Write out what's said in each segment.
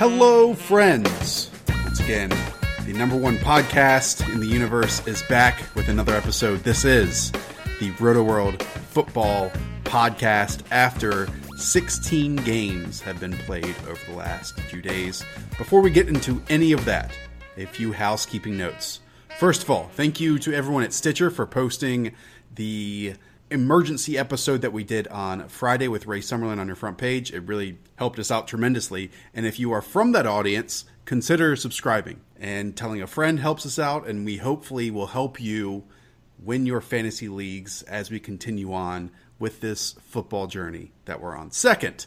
Hello, friends. Once again, the number one podcast in the universe is back with another episode. This is the Rotoworld Football Podcast after 16 games have been played over the last few days. Before we get into any of that, a few housekeeping notes. First of all, thank you to everyone at Stitcher for posting the emergency episode that we did on Friday with Ray Summerlin on your front page. It really helped us out tremendously. And if you are from that audience, consider subscribing and telling a friend helps us out. And we hopefully will help you win your fantasy leagues as we continue on with this football journey that we're on. Second,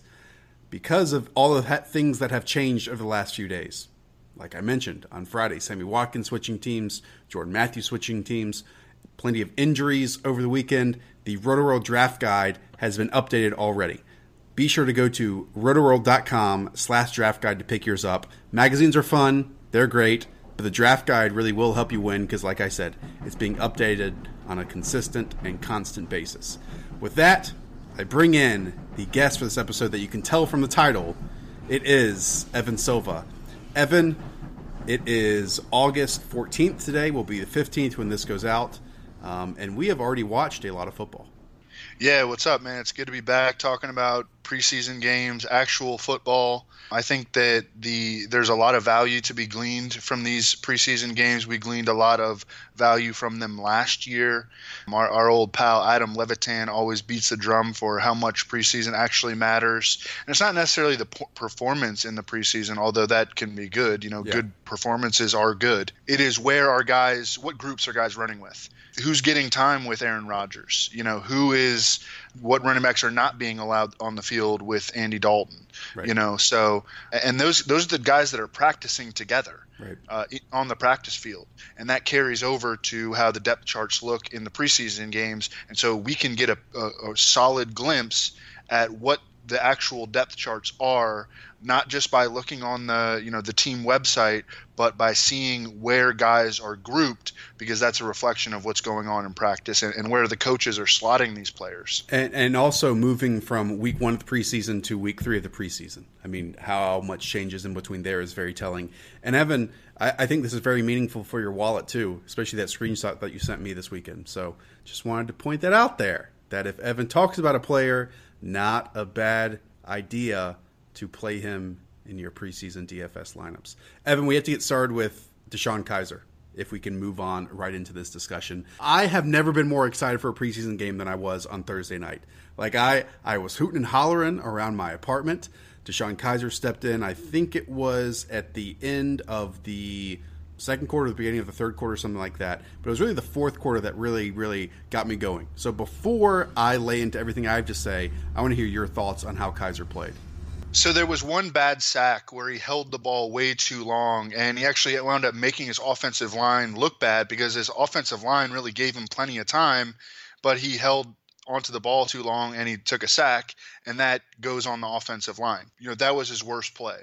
because of all the things that have changed over the last few days, like I mentioned on Friday, Sammy Watkins switching teams, Jordan Matthews switching teams, plenty of injuries over the weekend. The Rotoworld Draft Guide has been updated already. Be sure to go to rotoworld.com slash draft guide to pick yours up. Magazines are fun, they're great, but the draft guide really will help you win because, like I said, it's being updated on a consistent and constant basis. With that, I bring in the guest for this episode that you can tell from the title. It is Evan Silva. Evan, it is August 14th today, will be the 15th when this goes out. Um, and we have already watched a lot of football. Yeah, what's up, man? It's good to be back talking about preseason games, actual football. I think that the there's a lot of value to be gleaned from these preseason games. We gleaned a lot of value from them last year. Our, our old pal Adam Levitan always beats the drum for how much preseason actually matters. And it's not necessarily the p- performance in the preseason, although that can be good. You know, yeah. good performances are good. It is where our guys, what groups are guys running with who's getting time with Aaron Rodgers? You know, who is what running backs are not being allowed on the field with Andy Dalton? Right. You know, so and those those are the guys that are practicing together right. uh, on the practice field, and that carries over to how the depth charts look in the preseason games, and so we can get a, a, a solid glimpse at what the actual depth charts are not just by looking on the you know the team website but by seeing where guys are grouped because that's a reflection of what's going on in practice and, and where the coaches are slotting these players. And, and, also moving from week one of the preseason to week three of the preseason. I mean how much changes in between there is very telling. And evan I, I think this is very meaningful for your wallet too especially that screenshot that you sent me this weekend. So just wanted to point that out there that if evan talks about a player not a bad idea to play him in your preseason DFS lineups. Evan, we have to get started with Deshaun Kizer if we can move on right into this discussion. I have never been more excited for a preseason game than I was on Thursday night. Like I, I was hooting and hollering around my apartment. Deshaun Kizer stepped in. I think it was at the end of the second quarter, the beginning of the third quarter, something like that. But it was really the fourth quarter that really, really got me going. So before I lay into everything I have to say, I want to hear your thoughts on how Kizer played. So there was one bad sack where he held the ball way too long, and he actually wound up making his offensive line look bad because his offensive line really gave him plenty of time, but he held onto the ball too long and he took a sack, and that goes on the offensive line. You know that was his worst play.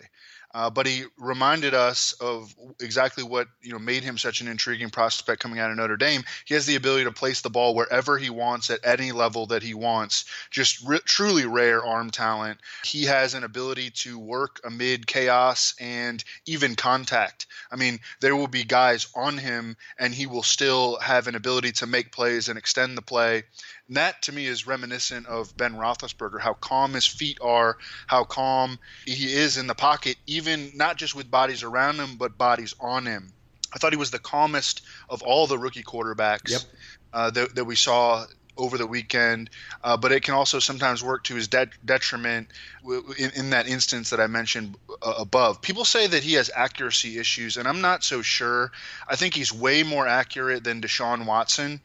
Uh, but he reminded us of exactly what you know made him such an intriguing prospect coming out of Notre Dame. He has the ability to place the ball wherever he wants at any level that he wants. Just re- truly rare arm talent. He has an ability to work amid chaos and even contact. I mean, there will be guys on him, and he will still have an ability to make plays and extend the play. And that to me is reminiscent of Ben Roethlisberger, how calm his feet are, how calm he is in the pocket, even not just with bodies around him, but bodies on him. I thought he was the calmest of all the rookie quarterbacks yep. uh, that, that we saw over the weekend, uh, but it can also sometimes work to his de- detriment in, in, that instance that I mentioned uh, above. People say that he has accuracy issues, and I'm not so sure. I think he's way more accurate than Deshaun Watson.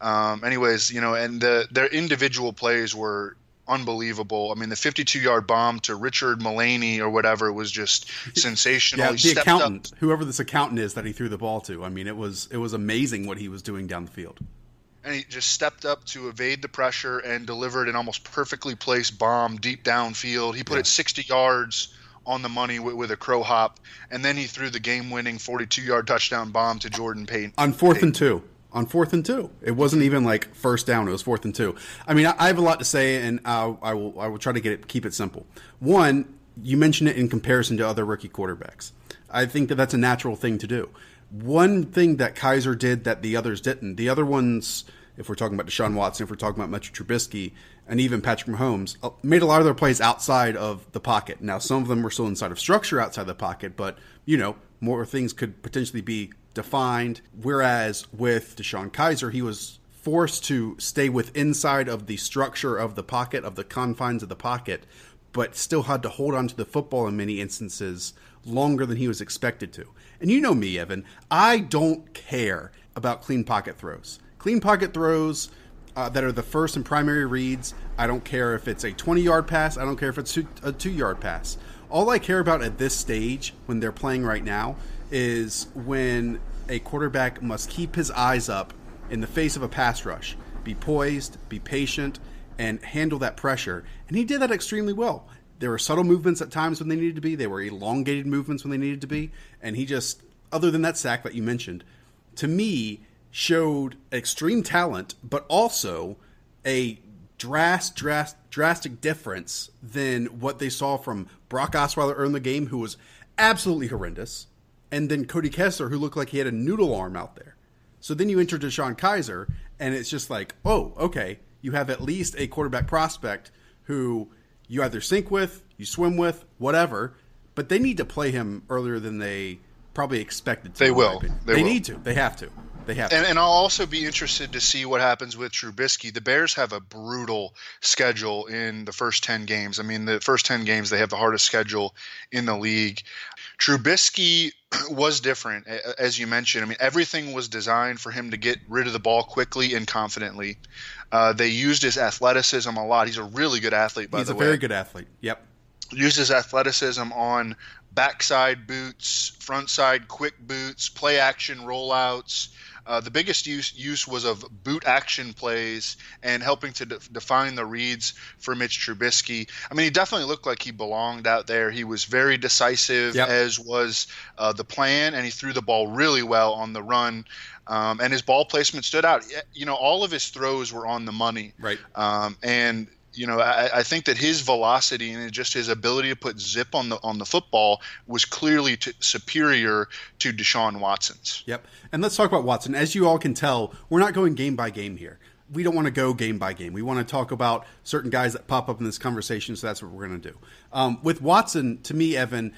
Um, anyways, you know, and the, their individual plays were unbelievable. I mean, the 52 yard bomb to Richard Mullaney or whatever was just sensational. Yeah, he the accountant, up. whoever this accountant is that he threw the ball to. I mean, it was it was amazing what he was doing down the field and he just stepped up to evade the pressure and delivered an almost perfectly placed bomb deep downfield. He put yeah. it 60 yards on the money with, with, a crow hop, and then he threw the game-winning 42-yard touchdown bomb to Jordan Payton on fourth and two. On fourth and two, it wasn't even like first down; it was fourth and two. I mean, I, I have a lot to say, and uh, I will I will try to get it keep it simple. One, you mentioned it in comparison to other rookie quarterbacks. I think that that's a natural thing to do one thing that Kizer did that the others didn't. The other ones, if we're talking about Deshaun Watson, if we're talking about Mitchell Trubisky, and even Patrick Mahomes, uh, made a lot of their plays outside of the pocket. Now, some of them were still inside of structure outside the pocket, but you know, more things could potentially be defined. Whereas with DeShone Kizer, he was forced to stay with inside of the structure of the pocket, of the confines of the pocket, but still had to hold on to the football in many instances longer than he was expected to. And you know me, Evan, I don't care about clean pocket throws. Clean pocket throws uh, that are the first and primary reads, I don't care if it's a 20 yard pass, I don't care if it's a two yard pass. All I care about at this stage, when they're playing right now, is when a quarterback must keep his eyes up in the face of a pass rush, be poised, be patient, and handle that pressure. And he did that extremely well. There were subtle movements at times when they needed to be. They were elongated movements when they needed to be. And he just, other than that sack that you mentioned, to me showed extreme talent, but also a drast, drast, drastic difference than what they saw from Brock Osweiler early in the game, who was absolutely horrendous, and then Cody Kessler, who looked like he had a noodle arm out there. So then you enter DeShone Kizer, and it's just like, oh, okay, you have at least a quarterback prospect who you either sink with, you swim with, whatever. But they need to play him earlier than they probably expected to. They will. They, they will. need to. They have to. They have. And, and, I'll also be interested to see what happens with Trubisky. The Bears have a brutal schedule in the first ten games. I mean, the first ten games they have the hardest schedule in the league. Trubisky was different, as you mentioned. I mean, everything was designed for him to get rid of the ball quickly and confidently. Uh, they used his athleticism a lot. He's a really good athlete, by He's the way. He's a very good athlete. Yep. Used his athleticism on backside boots, front side quick boots, play action rollouts. Uh, the biggest use use was of boot action plays and helping to de- define the reads for Mitch Trubisky. I mean, he definitely looked like he belonged out there. He was very decisive, yep. as was uh, the plan, and he threw the ball really well on the run. Um, and his ball placement stood out. You know, all of his throws were on the money. Right. Um, and you know, I, I, think that his velocity and just his ability to put zip on the on the football was clearly superior to Deshaun Watson's. Yep. And let's talk about Watson. As you all can tell, we're not going game by game here. We don't want to go game by game. We want to talk about certain guys that pop up in this conversation. So that's what we're going to do. Um, with Watson, to me, Evan,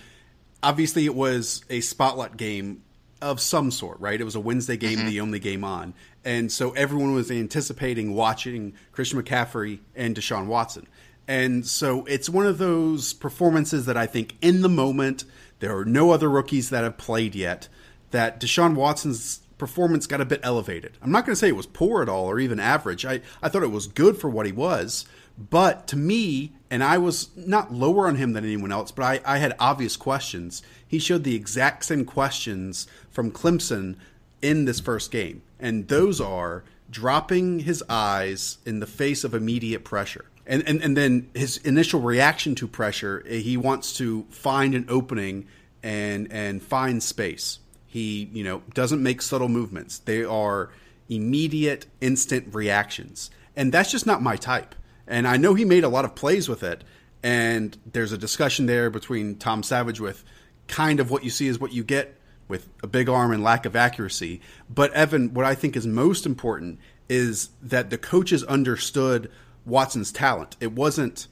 obviously it was a spotlight game of some sort, right? It was a Wednesday game, mm-hmm. the only game on. And so everyone was anticipating watching Christian McCaffrey and Deshaun Watson. And so it's one of those performances that I think in the moment, there are no other rookies that have played yet, that Deshaun Watson's performance got a bit elevated. I'm not going to say it was poor at all or even average. I, I thought it was good for what he was. But to me, and I was not lower on him than anyone else, but I, I had obvious questions. He showed the exact same questions from Clemson in this first game. And those are dropping his eyes in the face of immediate pressure. And, and and then his initial reaction to pressure, eh, he wants to find an opening and and find space. He you know doesn't make subtle movements. They are immediate, instant reactions, and that's just not my type. And I know he made a lot of plays with it. And there's a discussion there between Tom Savage with kind of what you see is what you get with a big arm and lack of accuracy. But Evan, what I think is most important is that the coaches understood Watson's talent. It wasn't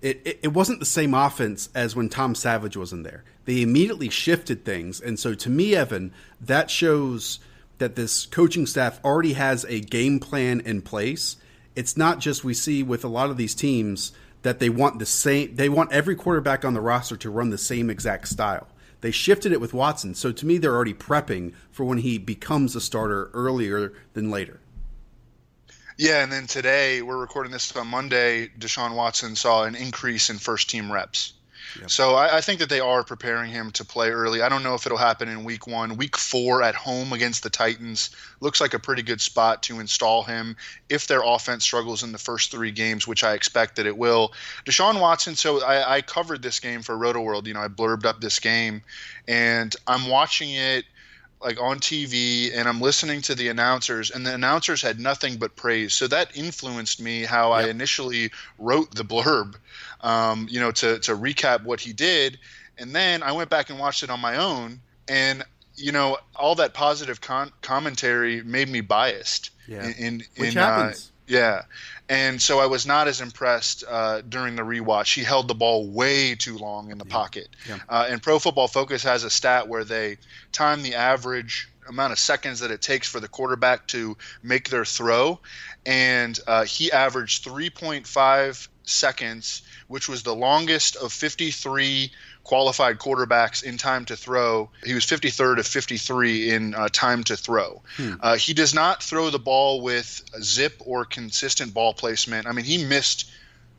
it, it, it, wasn't the same offense as when Tom Savage was in there. They immediately shifted things. And so to me, Evan, that shows that this coaching staff already has a game plan in place. It's not just we see with a lot of these teams that they want the same they want every quarterback on the roster to run the same exact style. They shifted it with Watson. So to me they're already prepping for when he becomes a starter earlier than later. Yeah, and then today we're recording this on Monday. Deshaun Watson saw an increase in first team reps. So I, I, think that they are preparing him to play early. I don't know if it'll happen in week one. Week four at home against the Titans looks like a pretty good spot to install him if their offense struggles in the first three games, which I expect that it will. Deshaun Watson, so I, I covered this game for Rotoworld. You know, I blurbed up this game, and I'm watching it like on TV and I'm listening to the announcers and the announcers had nothing but praise. So that influenced me how yep. I initially wrote the blurb, um, you know, to, to recap what he did. And then I went back and watched it on my own and, you know, all that positive con- commentary made me biased. Yeah. In, in, Which in, happens. Uh, yeah. And so I was not as impressed uh, during the rewatch. He held the ball way too long in the yeah. pocket. Yeah. Uh, and Pro Football Focus has a stat where they time the average amount of seconds that it takes for the quarterback to make their throw. And uh, he averaged 3.5 seconds, which was the longest of 53 qualified quarterbacks in time to throw. He was 53rd of 53 in uh, time to throw. Hmm. Uh, he does not throw the ball with zip or consistent ball placement. I mean, he missed.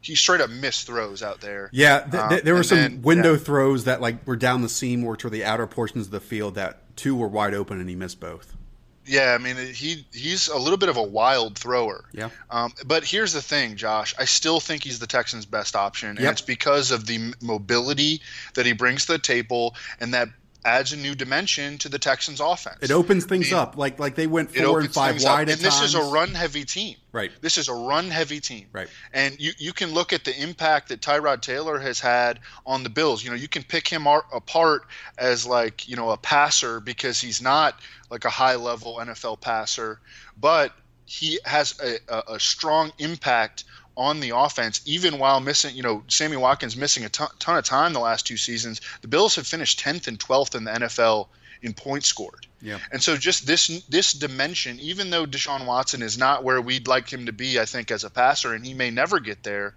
He straight up missed throws out there. Yeah, th- th- um, there were some then, window yeah. throws that like were down the seam or to the outer portions of the field that two were wide open and he missed both. Yeah, I mean he he's a little bit of a wild thrower. Yeah. Um, but here's the thing, Josh. I still think he's the Texans' best option, and yep. it's because of the mobility that he brings to the table and that adds a new dimension to the Texans offense. It opens things up. Like like they went four and five wide at times. And this times. is a run heavy team. Right. This is a run heavy team. Right. And you, you can look at the impact that Tyrod Taylor has had on the Bills. You know, you can pick him apart as like, you know, a passer because he's not like a high level NFL passer, but he has a, a, a strong impact on the offense, even while missing, you know, Sammy Watkins missing a ton, ton of time the last two seasons. The Bills have finished 10th and 12th in the NFL in points scored. Yeah. And so just this this dimension, even though Deshaun Watson is not where we'd like him to be, I think as a passer, and he may never get there,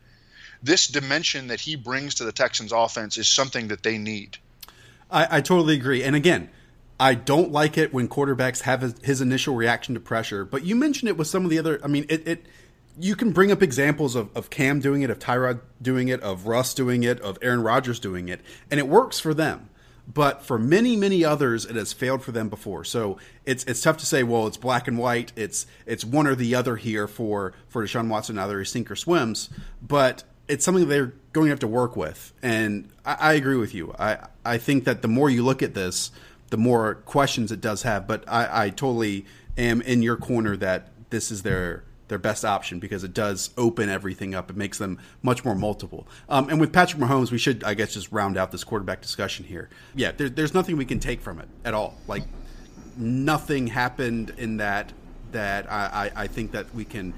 this dimension that he brings to the Texans offense is something that they need. I, I totally agree. And again, I don't like it when quarterbacks have his, his, initial reaction to pressure. But you mentioned it with some of the other. I mean, it, it you can bring up examples of, of Cam doing it, of Tyrod doing it, of Russ doing it, of Aaron Rodgers doing it, and it works for them. But for many, many others, it has failed for them before. So it's it's tough to say. Well, it's black and white. It's it's one or the other here for for Deshaun Watson. Either he sink or swims. But it's something they're going to have to work with. And I, I agree with you. I I think that the more you look at this, the more questions it does have. But I, I totally am in your corner that this is their their best option because it does open everything up. It makes them much more multiple. Um, and with Patrick Mahomes, we should, I guess, just round out this quarterback discussion here. Yeah, there, there's nothing we can take from it at all. Like nothing happened in that that I, I, I think that we can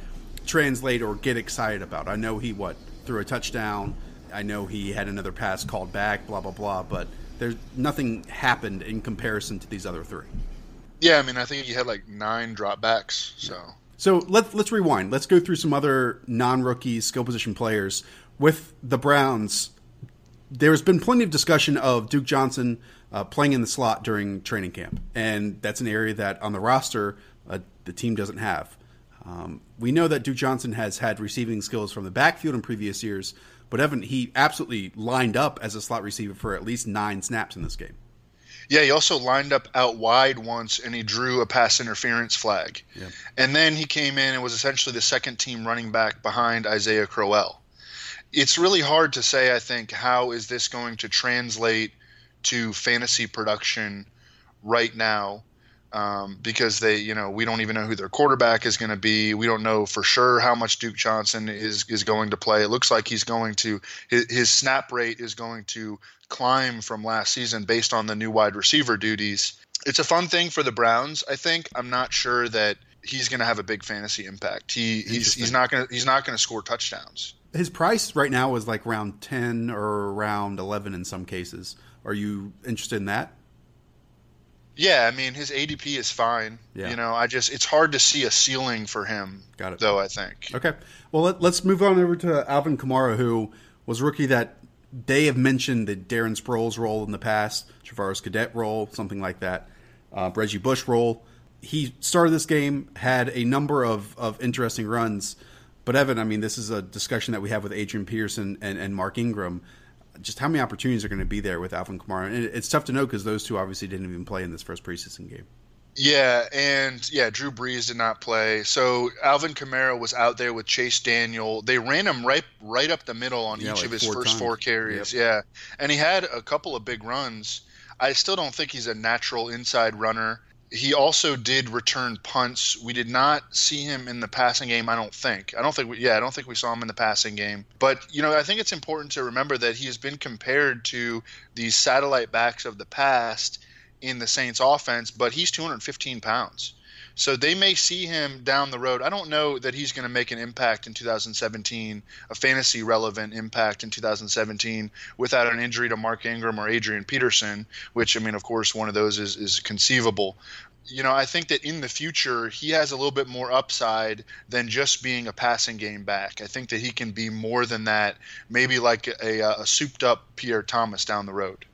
translate or get excited about. I know he what threw a touchdown. I know he had another pass called back. Blah blah blah. But there's nothing happened in comparison to these other three. Yeah, I mean, I think he had like nine dropbacks. So. So let's let's rewind. Let's go through some other non-rookie skill position players with the Browns. There's been plenty of discussion of Duke Johnson uh, playing in the slot during training camp, and that's an area that on the roster uh, the team doesn't have. Um, we know that Duke Johnson has had receiving skills from the backfield in previous years, but Evan he absolutely lined up as a slot receiver for at least nine snaps in this game. Yeah, he also lined up out wide once and he drew a pass interference flag. Yeah. And then he came in and was essentially the second team running back behind Isaiah Crowell. It's really hard to say, I think, how is this going to translate to fantasy production right now um, because they, you know, we don't even know who their quarterback is going to be. We don't know for sure how much Duke Johnson is is going to play. It looks like he's going to his, his snap rate is going to climb from last season based on the new wide receiver duties. It's a fun thing for the Browns. I think I'm not sure that he's going to have a big fantasy impact. He he's he's not going to he's not going to score touchdowns. His price right now is like around 10 or around 11 in some cases. Are you interested in that? Yeah, I mean his ADP is fine. Yeah. You know, I just it's hard to see a ceiling for him. Got it. Though I think. Okay. Well, let, us move on over to Alvin Kamara, who was rookie that they have mentioned the Darren Sproles role in the past, Travaris Cadet role, something like that, uh, Reggie Bush role. He started this game, had a number of, of interesting runs. But Evan, I mean, this is a discussion that we have with Adrian Peterson and, and Mark Ingram just how many opportunities are going to be there with Alvin Kamara? And it's tough to know because those two obviously didn't even play in this first preseason game. Yeah, and yeah, Drew Brees did not play. So Alvin Kamara was out there with Chase Daniel. They ran him right right up the middle on yeah, each like of his first times. four carries. Yep. Yeah. And he had a couple of big runs. I still don't think he's a natural inside runner. He also did return punts. We did not see him in the passing game, I don't think. I don't think we, yeah, I don't think we saw him in the passing game. But, you know, I think it's important to remember that he has been compared to these satellite backs of the past in the Saints offense, but he's 215 pounds. So they may see him down the road. I don't know that he's going to make an impact in 2017, a fantasy relevant impact in 2017 without an injury to Mark Ingram or Adrian Peterson, which I mean, of course, one of those is, is conceivable. You know, I think that in the future he has a little bit more upside than just being a passing game back. I think that he can be more than that, maybe like a, a souped up Pierre Thomas down the road.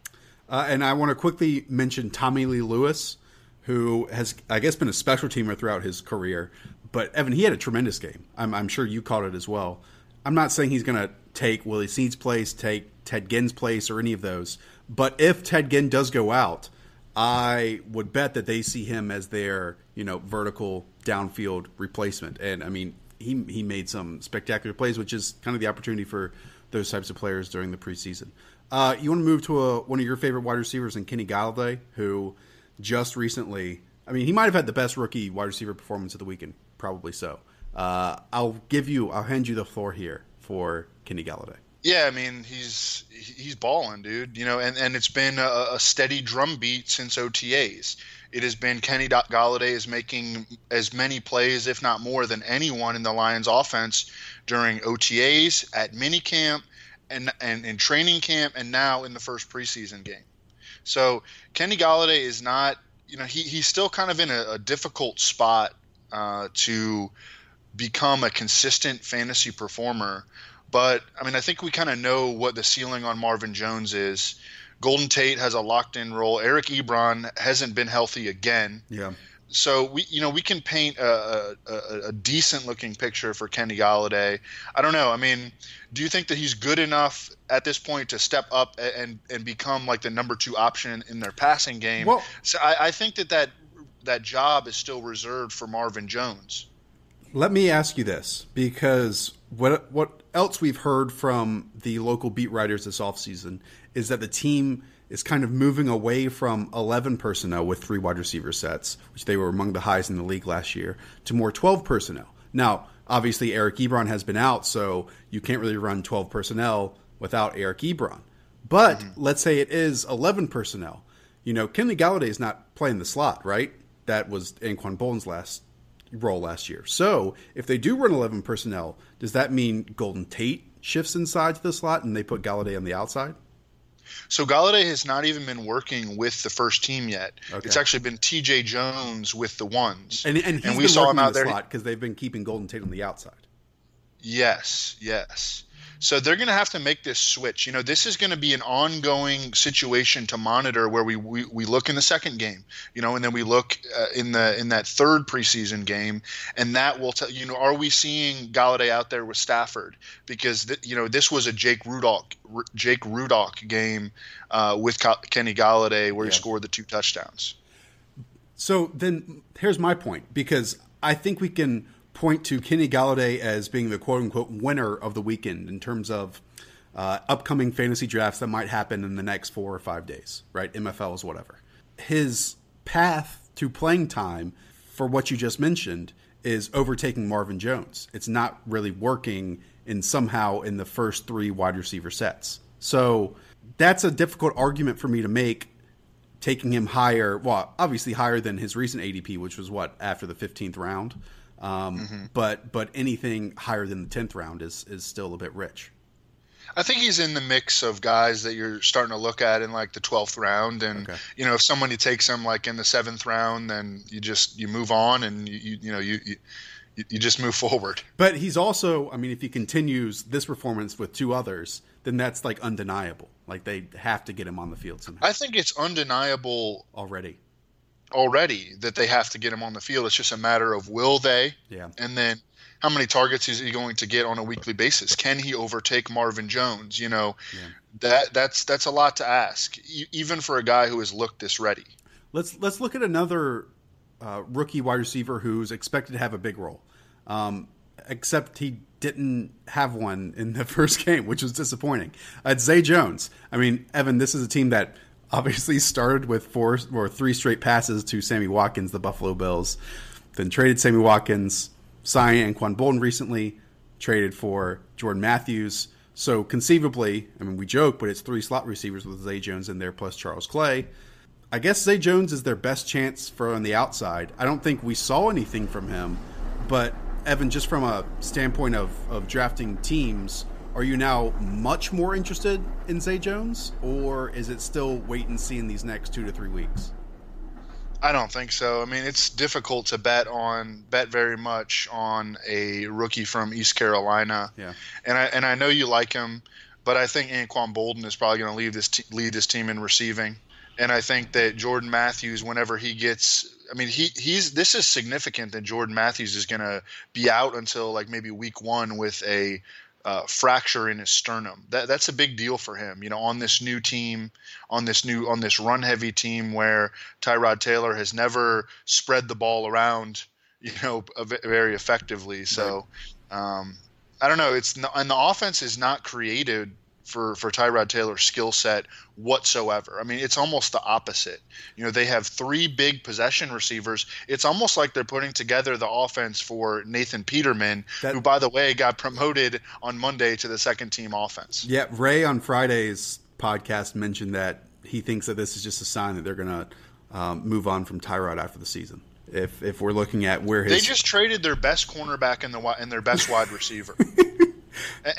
Uh, and I want to quickly mention Tommy Lee Lewis, who has, I guess, been a special teamer throughout his career. But Evan, he had a tremendous game. I'm, I'm sure you caught it as well. I'm not saying he's going to take Willie Snead's place, take Ted Ginn's place, or any of those. But if Ted Ginn does go out, I would bet that they see him as their, you know, vertical downfield replacement. And I mean, he he made some spectacular plays, which is kind of the opportunity for those types of players during the preseason. Uh, you want to move to a, one of your favorite wide receivers in Kenny Golladay, who just recently, I mean, he might have had the best rookie wide receiver performance of the weekend, probably so. Uh, I'll give you, I'll hand you the floor here for Kenny Golladay. Yeah, I mean he's he's balling, dude. You know, and, and it's been a, a steady drumbeat since OTAs. It has been Kenny Golladay is making as many plays, if not more, than anyone in the Lions' offense during OTAs, at minicamp, and and in training camp, and now in the first preseason game. So Kenny Golladay is not, you know, he he's still kind of in a, a difficult spot uh, to become a consistent fantasy performer. But I mean, I think we kind of know what the ceiling on Marvin Jones is. Golden Tate has a locked-in role. Eric Ebron hasn't been healthy again. Yeah. So we, you know, we can paint a, a, a decent-looking picture for Kenny Golladay. I don't know. I mean, do you think that he's good enough at this point to step up and and become like the number two option in their passing game? Well- so I, I think that that that job is still reserved for Marvin Jones. Let me ask you this because what what else we've heard from the local beat writers this offseason is that the team is kind of moving away from 11 personnel with three wide receiver sets, which they were among the highs in the league last year, to more 12 personnel. Now, obviously Eric Ebron has been out, so you can't really run 12 personnel without Eric Ebron. But mm-hmm. let's say it is 11 personnel. You know, Kenny Golladay is not playing the slot, right? That was Anquan Boldin's last role last year. So if they do run 11 personnel, does that mean Golden Tate shifts inside to the slot and they put Golladay on the outside? So Golladay has not even been working with the first team yet. Okay. It's actually been T.J. Jones with the ones, And, and, he's we been saw him out the there. slot because they've been keeping Golden Tate on the outside. Yes, yes. So they're going to have to make this switch. You know, this is going to be an ongoing situation to monitor where we, we, we look in the second game, you know, and then we look uh, in the in that third preseason game, and that will tell you know, are we seeing Golladay out there with Stafford? Because th- you know, this was a Jake Rudock Jake Rudock game uh, with Kenny Golladay where yeah. he scored the two touchdowns. So then, here's my point because I think we can point to Kenny Golladay as being the quote unquote winner of the weekend in terms of uh, upcoming fantasy drafts that might happen in the next four or five days, right? MFLs, whatever. His path to playing time for what you just mentioned is overtaking Marvin Jones. It's not really working in somehow in the first three wide receiver sets. So that's a difficult argument for me to make taking him higher, well, obviously higher than his recent ADP, which was what, after the 15th round. Um, mm-hmm. But but anything higher than the tenth round is is still a bit rich. I think he's in the mix of guys that you're starting to look at in like the twelfth round, and okay. you know if somebody takes him like in the seventh round, then you just you move on and you you, you know you, you you just move forward. But he's also, I mean, if he continues this performance with two others, then that's like undeniable. Like they have to get him on the field somehow. I think it's undeniable already already that they have to get him on the field. It's just a matter of will they? Yeah. And then how many targets is he going to get on a weekly basis? Can he overtake Marvin Jones? You know, yeah. that that's that's a lot to ask, even for a guy who has looked this ready. Let's let's look at another uh, rookie wide receiver who's expected to have a big role, um, except he didn't have one in the first game, which was disappointing. Uh, it's Zay Jones. I mean, Evan, this is a team that obviously started with four or three straight passes to Sammy Watkins, the Buffalo Bills, then traded Sammy Watkins, signed Anquan Boldin recently, traded for Jordan Matthews. So conceivably, I mean, we joke, but it's three slot receivers with Zay Jones in there plus Charles Clay. I guess Zay Jones is their best chance for on the outside. I don't think we saw anything from him, but Evan, just from a standpoint of, of drafting teams, are you now much more interested in Zay Jones, or is it still wait and see in these next two to three weeks? I don't think so. I mean, it's difficult to bet on bet very much on a rookie from East Carolina. Yeah, and I and I know you like him, but I think Anquan Boldin is probably going to lead this te- lead this team in receiving, and I think that Jordan Matthews, whenever he gets, I mean, he he's this is significant that Jordan Matthews is going to be out until like maybe week one with a uh, fracture in his sternum. That that's a big deal for him. You know, on this new team, on this new on this run heavy team where Tyrod Taylor has never spread the ball around. You know, very effectively. So, um, I don't know. It's and the offense is not created for for Tyrod Taylor's skill set whatsoever. I mean, it's almost the opposite. You know, they have three big possession receivers. It's almost like they're putting together the offense for Nathan Peterman, that, who by the way got promoted on Monday to the second team offense. Yeah, Ray on Friday's podcast mentioned that he thinks that this is just a sign that they're going to um, move on from Tyrod after the season. If if we're looking at where his they just traded their best cornerback and the and their best wide receiver.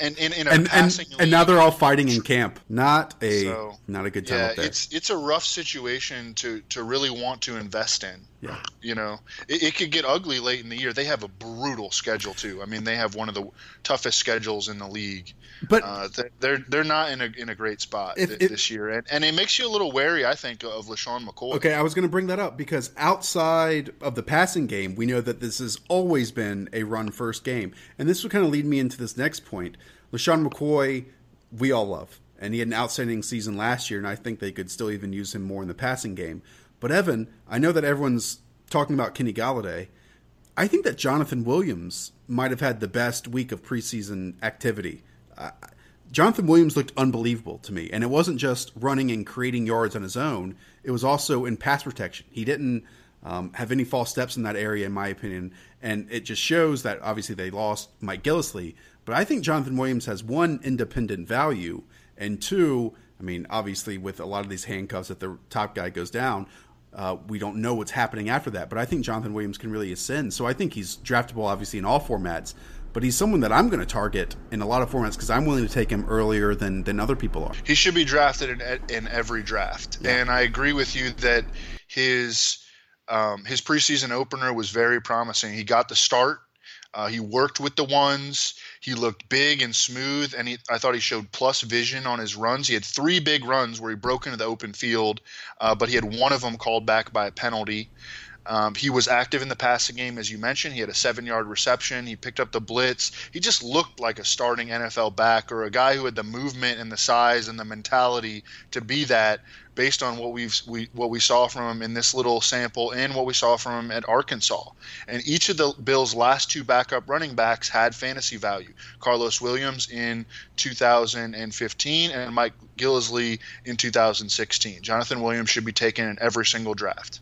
and in, in a and, passing and, and, now they're all fighting in camp. Not a so, not a good time. Yeah, it's it's a rough situation to to really want to invest in. Yeah, you know, it, it, could get ugly late in the year. They have a brutal schedule too. I mean, they have one of the toughest schedules in the league. But uh, they're they're not in a in a great spot if, this year, and and it makes you a little wary, I think, of LeSean McCoy. Okay, I was going to bring that up because outside of the passing game, we know that this has always been a run first game, and this would kind of lead me into this next point. LeSean McCoy, we all love, and he had an outstanding season last year, and I think they could still even use him more in the passing game. But Evan, I know that everyone's talking about Kenny Golladay. I think that Jonathan Williams might have had the best week of preseason activity. Uh, Jonathan Williams looked unbelievable to me, and it wasn't just running and creating yards on his own. It was also in pass protection. He didn't um, have any false steps in that area, in my opinion, and it just shows that obviously they lost Mike Gillislee, but I think Jonathan Williams has one independent value, and two, I mean, obviously with a lot of these handcuffs, if the top guy goes down, uh, we don't know what's happening after that. But I think Jonathan Williams can really ascend. So I think he's draftable, obviously, in all formats but he's someone that I'm going to target in a lot of formats because I'm willing to take him earlier than than other people are. He should be drafted in in every draft, yeah. and I agree with you that his um, his preseason opener was very promising. He got the start. Uh, he worked with the ones. He looked big and smooth, and he, I thought he showed plus vision on his runs. He had three big runs where he broke into the open field, uh, but he had one of them called back by a penalty. Um, he was active in the passing game, as you mentioned. He had a seven yard reception. He picked up the blitz. He just looked like a starting NFL back or a guy who had the movement and the size and the mentality to be that based on what we've we, what we saw from him in this little sample and what we saw from him at Arkansas. And each of the Bills' last two backup running backs had fantasy value. Carlos Williams in 2015 and Mike Gillislee in 2016. Jonathan Williams should be taken in every single draft.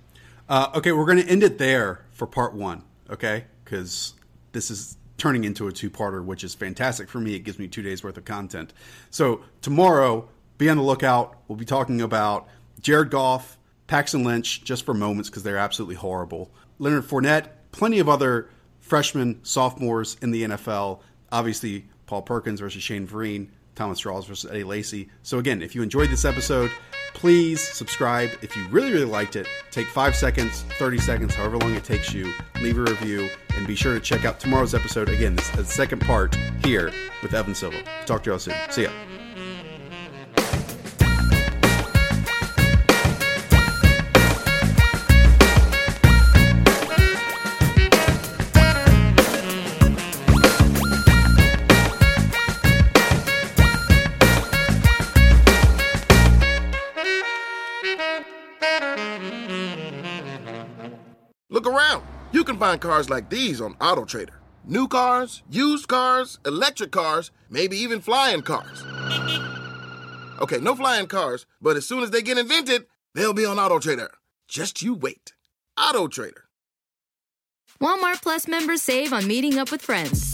Uh, okay, we're going to end it there for part one, okay? Because this is turning into a two parter, which is fantastic for me. It gives me two days worth of content. So, tomorrow, be on the lookout. We'll be talking about Jared Goff, Paxton Lynch, just for moments because they're absolutely horrible. Leonard Fournette, plenty of other freshmen, sophomores in the NFL. Obviously, Paul Perkins versus Shane Vereen, Thomas Rawls versus Eddie Lacy. So, again, if you enjoyed this episode, please subscribe. If you really, really liked it, take five seconds, 30 seconds, however long it takes you, leave a review, and be sure to check out tomorrow's episode. Again, this is the second part here with Evan Silva. Talk to you all soon. See ya. Look around. You can find cars like these on AutoTrader. New cars, used cars, electric cars, maybe even flying cars. Okay, no flying cars, but as soon as they get invented, they'll be on AutoTrader. Just you wait. AutoTrader. Walmart Plus members save on meeting up with friends.